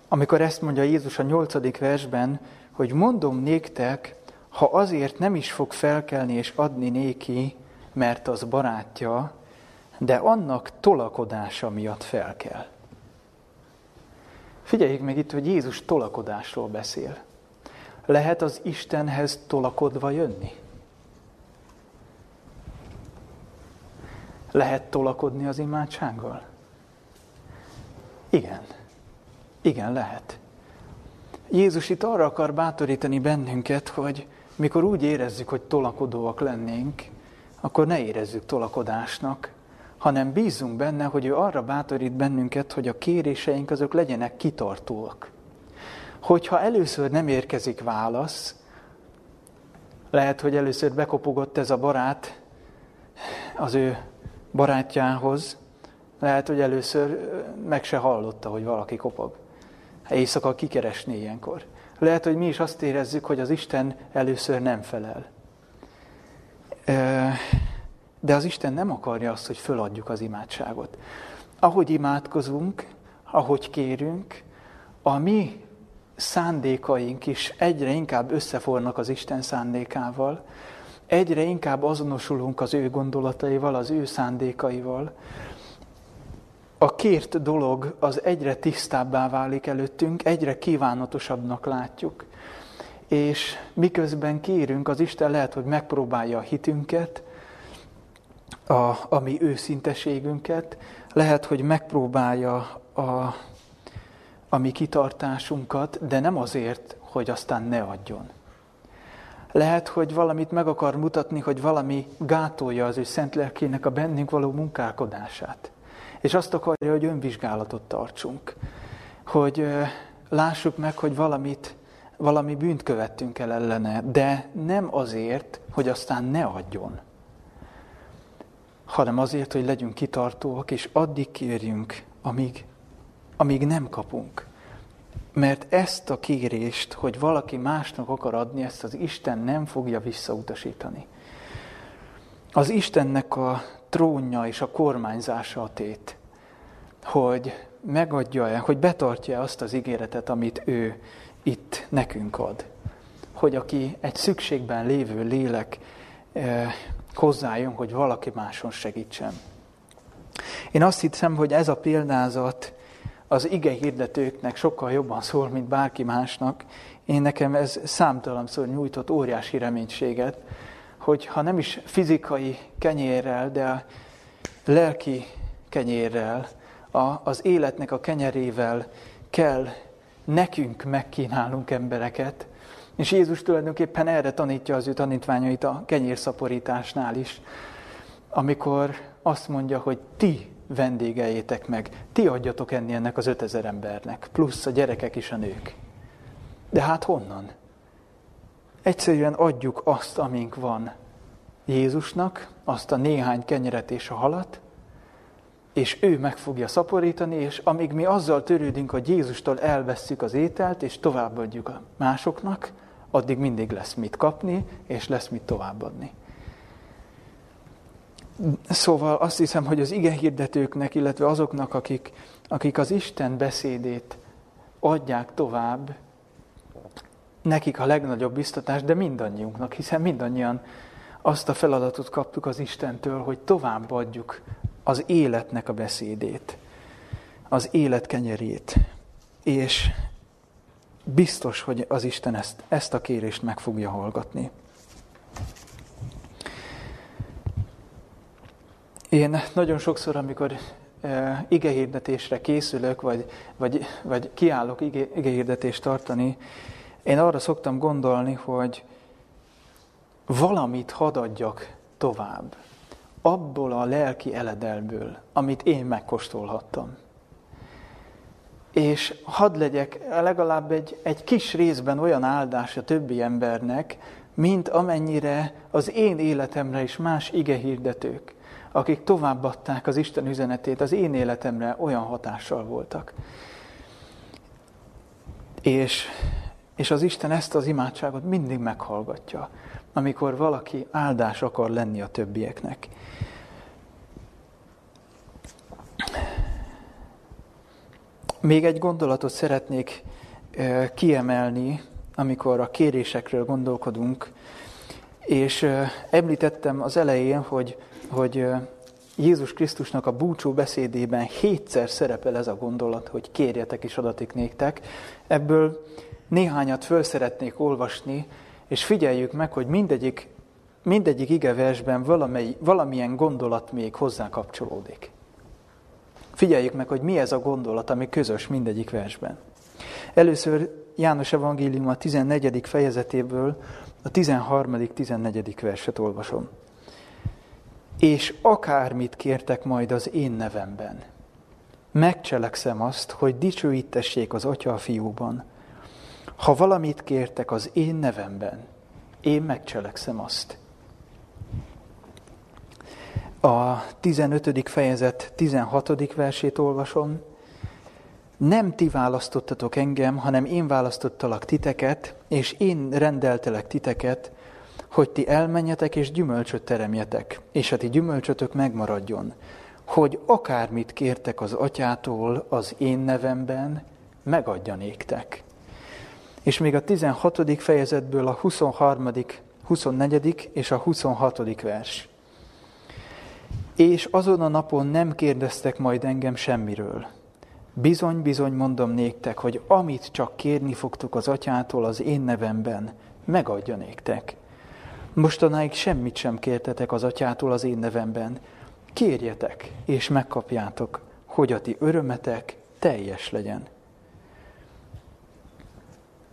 amikor ezt mondja Jézus a nyolcadik versben, hogy mondom néktek, ha azért nem is fog felkelni és adni néki, mert az barátja, de annak tolakodása miatt felkel. Figyeljék meg itt, hogy Jézus tolakodásról beszél. Lehet az Istenhez tolakodva jönni? Lehet tolakodni az imádsággal? Igen. Igen, lehet. Jézus itt arra akar bátorítani bennünket, hogy mikor úgy érezzük, hogy tolakodóak lennénk, akkor ne érezzük tolakodásnak, hanem bízunk benne, hogy ő arra bátorít bennünket, hogy a kéréseink azok legyenek kitartóak. Hogyha először nem érkezik válasz, lehet, hogy először bekopogott ez a barát az ő barátjához, lehet, hogy először meg se hallotta, hogy valaki kopog. Éjszaka kikeresné ilyenkor. Lehet, hogy mi is azt érezzük, hogy az Isten először nem felel. De az Isten nem akarja azt, hogy föladjuk az imádságot. Ahogy imádkozunk, ahogy kérünk, a mi szándékaink is egyre inkább összefornak az Isten szándékával, egyre inkább azonosulunk az ő gondolataival, az ő szándékaival, a kért dolog az egyre tisztábbá válik előttünk, egyre kívánatosabbnak látjuk. És miközben kérünk, az Isten lehet, hogy megpróbálja a hitünket, a, a mi őszinteségünket, lehet, hogy megpróbálja a, a mi kitartásunkat, de nem azért, hogy aztán ne adjon. Lehet, hogy valamit meg akar mutatni, hogy valami gátolja az ő szent lelkének a bennünk való munkálkodását. És azt akarja, hogy önvizsgálatot tartsunk. Hogy lássuk meg, hogy valamit, valami bűnt követtünk el ellene, de nem azért, hogy aztán ne adjon, hanem azért, hogy legyünk kitartóak, és addig kérjünk, amíg, amíg nem kapunk. Mert ezt a kérést, hogy valaki másnak akar adni, ezt az Isten nem fogja visszautasítani. Az Istennek a trónja és a kormányzása a tét, hogy megadja-e, hogy betartja azt az ígéretet, amit ő itt nekünk ad. Hogy aki egy szükségben lévő lélek eh, hozzájön, hogy valaki máson segítsen. Én azt hiszem, hogy ez a példázat az ige hirdetőknek sokkal jobban szól, mint bárki másnak. Én nekem ez számtalanszor nyújtott óriási reménységet, hogy ha nem is fizikai kenyérrel, de a lelki kenyérrel, a, az életnek a kenyerével kell nekünk megkínálnunk embereket, és Jézus tulajdonképpen erre tanítja az ő tanítványait a kenyérszaporításnál is, amikor azt mondja, hogy ti vendégeljétek meg, ti adjatok enni ennek az ötezer embernek, plusz a gyerekek is a nők. De hát honnan? Egyszerűen adjuk azt, amink van Jézusnak, azt a néhány kenyeret és a halat, és ő meg fogja szaporítani, és amíg mi azzal törődünk, hogy Jézustól elvesszük az ételt, és továbbadjuk a másoknak, addig mindig lesz mit kapni, és lesz mit továbbadni. Szóval azt hiszem, hogy az ige hirdetőknek, illetve azoknak, akik, akik az Isten beszédét adják tovább, nekik a legnagyobb biztatás, de mindannyiunknak, hiszen mindannyian azt a feladatot kaptuk az Istentől, hogy továbbadjuk az életnek a beszédét, az élet kenyerét. És biztos, hogy az Isten ezt, ezt a kérést meg fogja hallgatni. Én nagyon sokszor, amikor e, igehirdetésre készülök, vagy, vagy, vagy kiállok ige, igehirdetést tartani, én arra szoktam gondolni, hogy valamit hadd adjak tovább, abból a lelki eledelből, amit én megkóstolhattam. És hadd legyek legalább egy, egy kis részben olyan áldás a többi embernek, mint amennyire az én életemre is más igehirdetők, akik továbbadták az Isten üzenetét, az én életemre olyan hatással voltak. És, és az Isten ezt az imádságot mindig meghallgatja, amikor valaki áldás akar lenni a többieknek. Még egy gondolatot szeretnék kiemelni, amikor a kérésekről gondolkodunk, és említettem az elején, hogy, hogy Jézus Krisztusnak a búcsú beszédében hétszer szerepel ez a gondolat, hogy kérjetek és adatik néktek. Ebből néhányat föl szeretnék olvasni, és figyeljük meg, hogy mindegyik, mindegyik igeversben valamely, valamilyen gondolat még hozzá kapcsolódik. Figyeljük meg, hogy mi ez a gondolat, ami közös mindegyik versben. Először János Evangélium a 14. fejezetéből a 13.-14. verset olvasom. És akármit kértek majd az én nevemben, megcselekszem azt, hogy dicsőítessék az Atya a fiúban. Ha valamit kértek az én nevemben, én megcselekszem azt. A 15. fejezet 16. versét olvasom. Nem ti választottatok engem, hanem én választottalak titeket, és én rendeltelek titeket, hogy ti elmenjetek és gyümölcsöt teremjetek, és a ti gyümölcsötök megmaradjon, hogy akármit kértek az atyától az én nevemben, megadja néktek. És még a 16. fejezetből a 23., 24. és a 26. vers. És azon a napon nem kérdeztek majd engem semmiről. Bizony, bizony mondom néktek, hogy amit csak kérni fogtok az atyától az én nevemben, megadja néktek. Mostanáig semmit sem kértetek az atyától az én nevemben. Kérjetek, és megkapjátok, hogy a ti örömetek teljes legyen.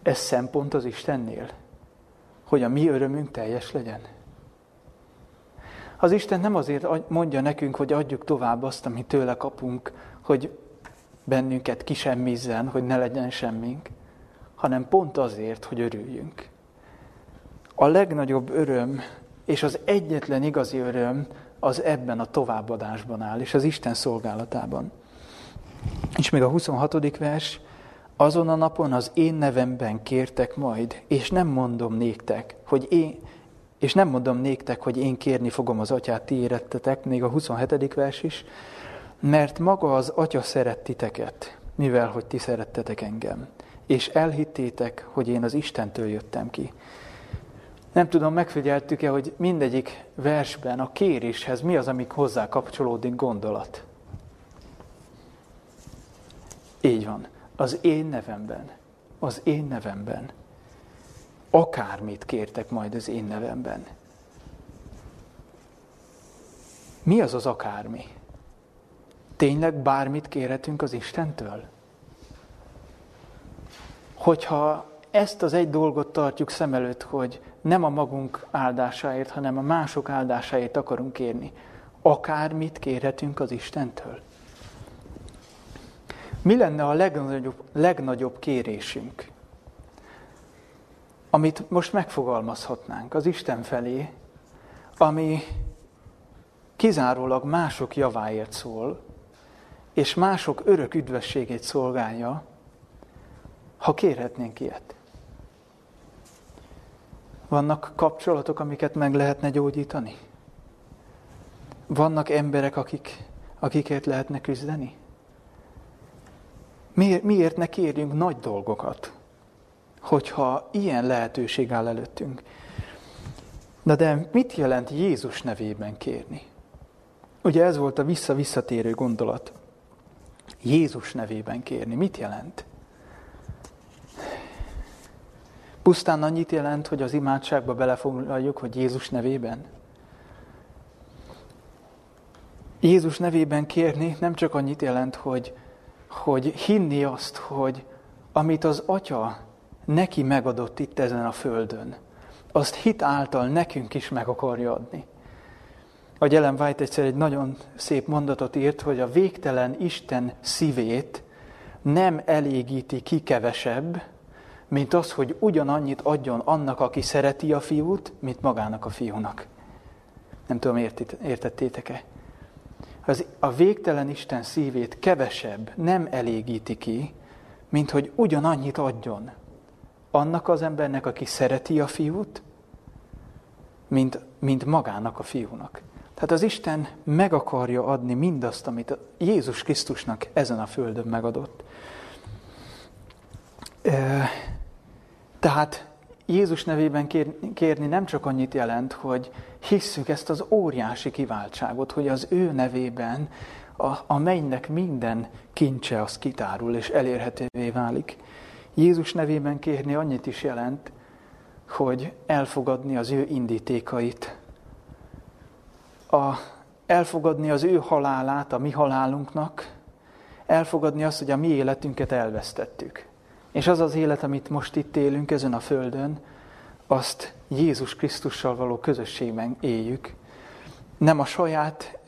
Ez szempont az Istennél, hogy a mi örömünk teljes legyen. Az Isten nem azért mondja nekünk, hogy adjuk tovább azt, amit tőle kapunk, hogy bennünket kisemmizzen, hogy ne legyen semmink, hanem pont azért, hogy örüljünk. A legnagyobb öröm, és az egyetlen igazi öröm az ebben a továbbadásban áll, és az Isten szolgálatában. És még a 26. vers, azon a napon az én nevemben kértek majd, és nem mondom néktek, hogy én, és nem mondom néktek, hogy én kérni fogom az atyát, ti érettetek, még a 27. vers is, mert maga az atya szeret titeket, mivel hogy ti szerettetek engem, és elhittétek, hogy én az Istentől jöttem ki. Nem tudom, megfigyeltük-e, hogy mindegyik versben a kéréshez mi az, amik hozzá kapcsolódik gondolat. Így van. Az én nevemben. Az én nevemben. Akármit kértek majd az én nevemben. Mi az az akármi? Tényleg bármit kérhetünk az Istentől? Hogyha ezt az egy dolgot tartjuk szem előtt, hogy nem a magunk áldásáért, hanem a mások áldásáért akarunk kérni, akármit kérhetünk az Istentől. Mi lenne a legnagyobb, legnagyobb kérésünk, amit most megfogalmazhatnánk az Isten felé, ami kizárólag mások javáért szól, és mások örök üdvességét szolgálja, ha kérhetnénk ilyet. Vannak kapcsolatok, amiket meg lehetne gyógyítani? Vannak emberek, akik, akikért lehetne küzdeni? Miért, miért ne kérjünk nagy dolgokat, hogyha ilyen lehetőség áll előttünk? Na de mit jelent Jézus nevében kérni? Ugye ez volt a vissza-visszatérő gondolat. Jézus nevében kérni. Mit jelent? Pusztán annyit jelent, hogy az imádságba belefoglaljuk, hogy Jézus nevében? Jézus nevében kérni nem csak annyit jelent, hogy, hogy hinni azt, hogy amit az Atya neki megadott itt ezen a földön, azt hit által nekünk is meg akarja adni. A Ellen White egyszer egy nagyon szép mondatot írt, hogy a végtelen Isten szívét nem elégíti ki kevesebb, mint az, hogy ugyanannyit adjon annak, aki szereti a fiút, mint magának a fiúnak. Nem tudom, értettétek-e? Az, a végtelen Isten szívét kevesebb nem elégíti ki, mint hogy ugyanannyit adjon annak az embernek, aki szereti a fiút, mint, mint magának a fiúnak. Tehát az Isten meg akarja adni mindazt, amit Jézus Krisztusnak ezen a földön megadott. Tehát Jézus nevében kérni nem csak annyit jelent, hogy hisszük ezt az óriási kiváltságot, hogy az ő nevében a, a mennynek minden kincse az kitárul és elérhetővé válik. Jézus nevében kérni annyit is jelent, hogy elfogadni az ő indítékait, a, elfogadni az ő halálát a mi halálunknak, elfogadni azt, hogy a mi életünket elvesztettük. És az az élet, amit most itt élünk ezen a földön, azt Jézus Krisztussal való közösségben éljük. Nem a saját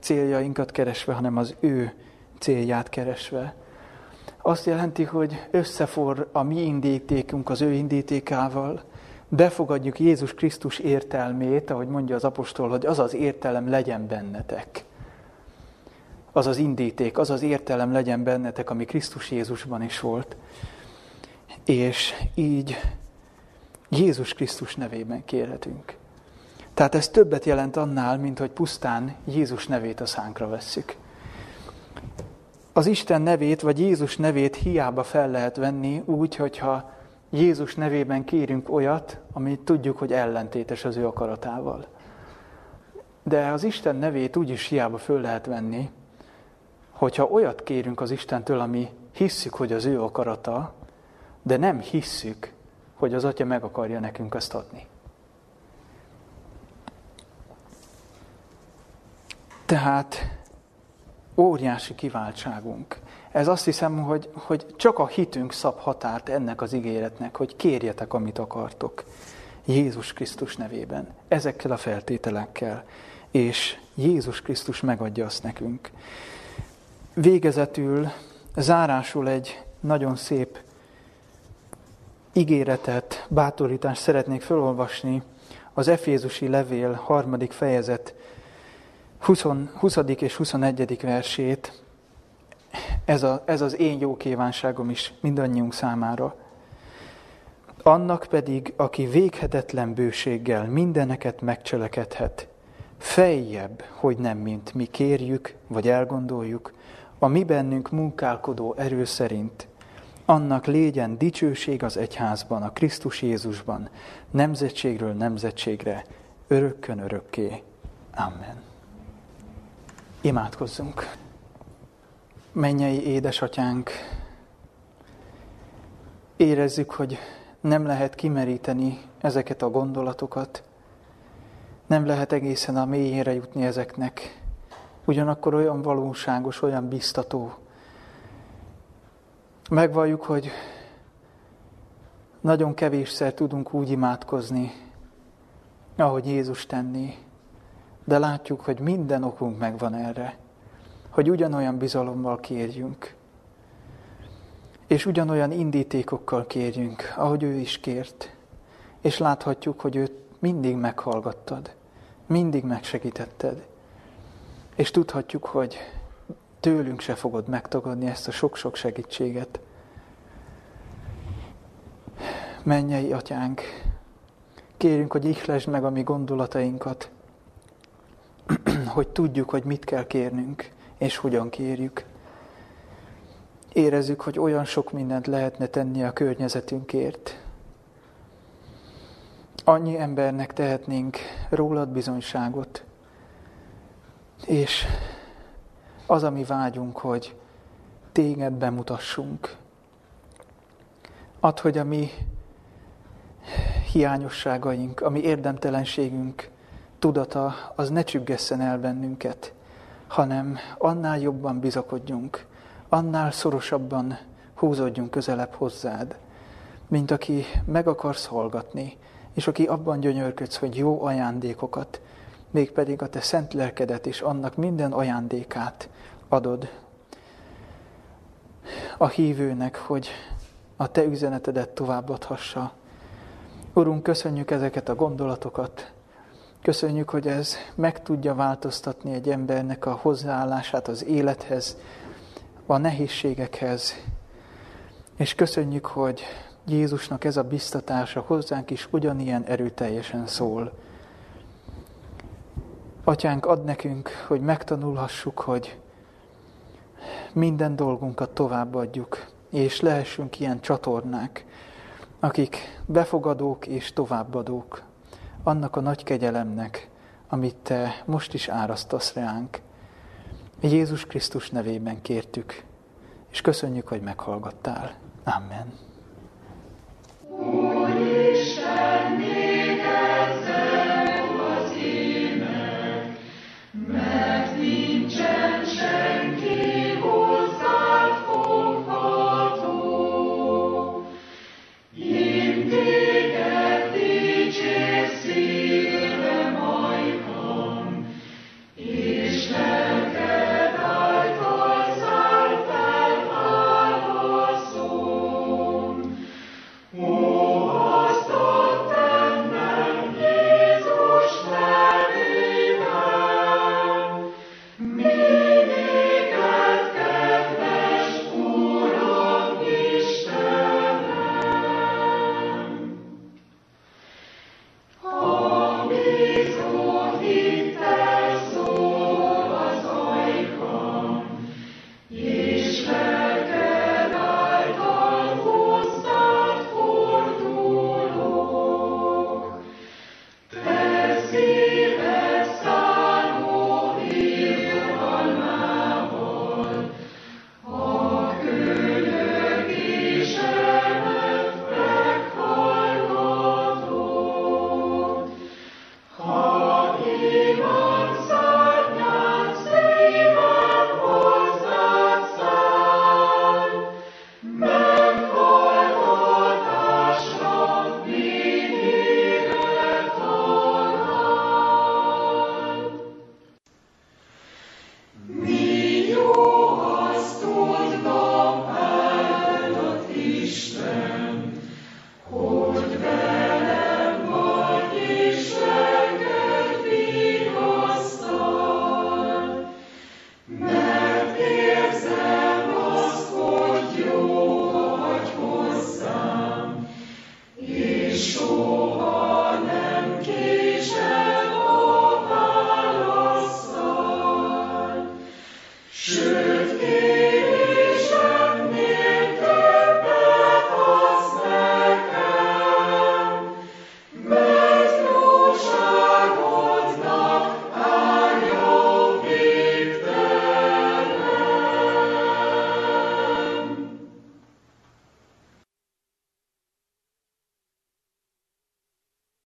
céljainkat keresve, hanem az ő célját keresve. Azt jelenti, hogy összefor a mi indítékunk az ő indítékával, befogadjuk Jézus Krisztus értelmét, ahogy mondja az apostol, hogy az az értelem legyen bennetek. Az az indíték, az az értelem legyen bennetek, ami Krisztus Jézusban is volt. És így Jézus Krisztus nevében kérhetünk. Tehát ez többet jelent annál, mint hogy pusztán Jézus nevét a szánkra vesszük. Az Isten nevét, vagy Jézus nevét hiába fel lehet venni úgy, hogyha Jézus nevében kérünk olyat, amit tudjuk, hogy ellentétes az ő akaratával. De az Isten nevét úgy is hiába föl lehet venni, hogyha olyat kérünk az Istentől, ami hisszük, hogy az ő akarata, de nem hisszük, hogy az Atya meg akarja nekünk azt adni. Tehát óriási kiváltságunk. Ez azt hiszem, hogy, hogy csak a hitünk szab határt ennek az ígéretnek, hogy kérjetek, amit akartok. Jézus Krisztus nevében, ezekkel a feltételekkel, és Jézus Krisztus megadja azt nekünk. Végezetül, zárásul egy nagyon szép ígéretet, bátorítást szeretnék felolvasni az Efézusi levél harmadik fejezet 20. 20. és 21. versét. Ez, a, ez az én jó kívánságom is mindannyiunk számára. Annak pedig, aki véghetetlen bőséggel mindeneket megcselekedhet, feljebb, hogy nem mint mi kérjük, vagy elgondoljuk, a mi bennünk munkálkodó erő szerint – annak légyen dicsőség az egyházban, a Krisztus Jézusban, nemzetségről nemzetségre, örökkön örökké. Amen. Imádkozzunk! Mennyei édesatyánk, érezzük, hogy nem lehet kimeríteni ezeket a gondolatokat, nem lehet egészen a mélyére jutni ezeknek. Ugyanakkor olyan valóságos, olyan biztató. Megvalljuk, hogy nagyon kevésszer tudunk úgy imádkozni, ahogy Jézus tenni, de látjuk, hogy minden okunk megvan erre, hogy ugyanolyan bizalommal kérjünk, és ugyanolyan indítékokkal kérjünk, ahogy ő is kért, és láthatjuk, hogy őt mindig meghallgattad, mindig megsegítetted, és tudhatjuk, hogy tőlünk se fogod megtagadni ezt a sok-sok segítséget. Mennyei atyánk, kérünk, hogy ihlesd meg a mi gondolatainkat, hogy tudjuk, hogy mit kell kérnünk, és hogyan kérjük. Érezzük, hogy olyan sok mindent lehetne tenni a környezetünkért. Annyi embernek tehetnénk rólad bizonyságot, és az, ami vágyunk, hogy téged bemutassunk. Add, hogy a mi hiányosságaink, a mi érdemtelenségünk tudata, az ne csüggesszen el bennünket, hanem annál jobban bizakodjunk, annál szorosabban húzódjunk közelebb hozzád, mint aki meg akarsz hallgatni, és aki abban gyönyörködsz, hogy jó ajándékokat, mégpedig a te szent lelkedet és annak minden ajándékát adod a hívőnek, hogy a te üzenetedet továbbadhassa. Urunk, köszönjük ezeket a gondolatokat, köszönjük, hogy ez meg tudja változtatni egy embernek a hozzáállását az élethez, a nehézségekhez, és köszönjük, hogy Jézusnak ez a biztatása hozzánk is ugyanilyen erőteljesen szól. Atyánk, ad nekünk, hogy megtanulhassuk, hogy minden dolgunkat továbbadjuk, és lehessünk ilyen csatornák, akik befogadók és továbbadók annak a nagy kegyelemnek, amit Te most is árasztasz ránk. Jézus Krisztus nevében kértük, és köszönjük, hogy meghallgattál. Amen.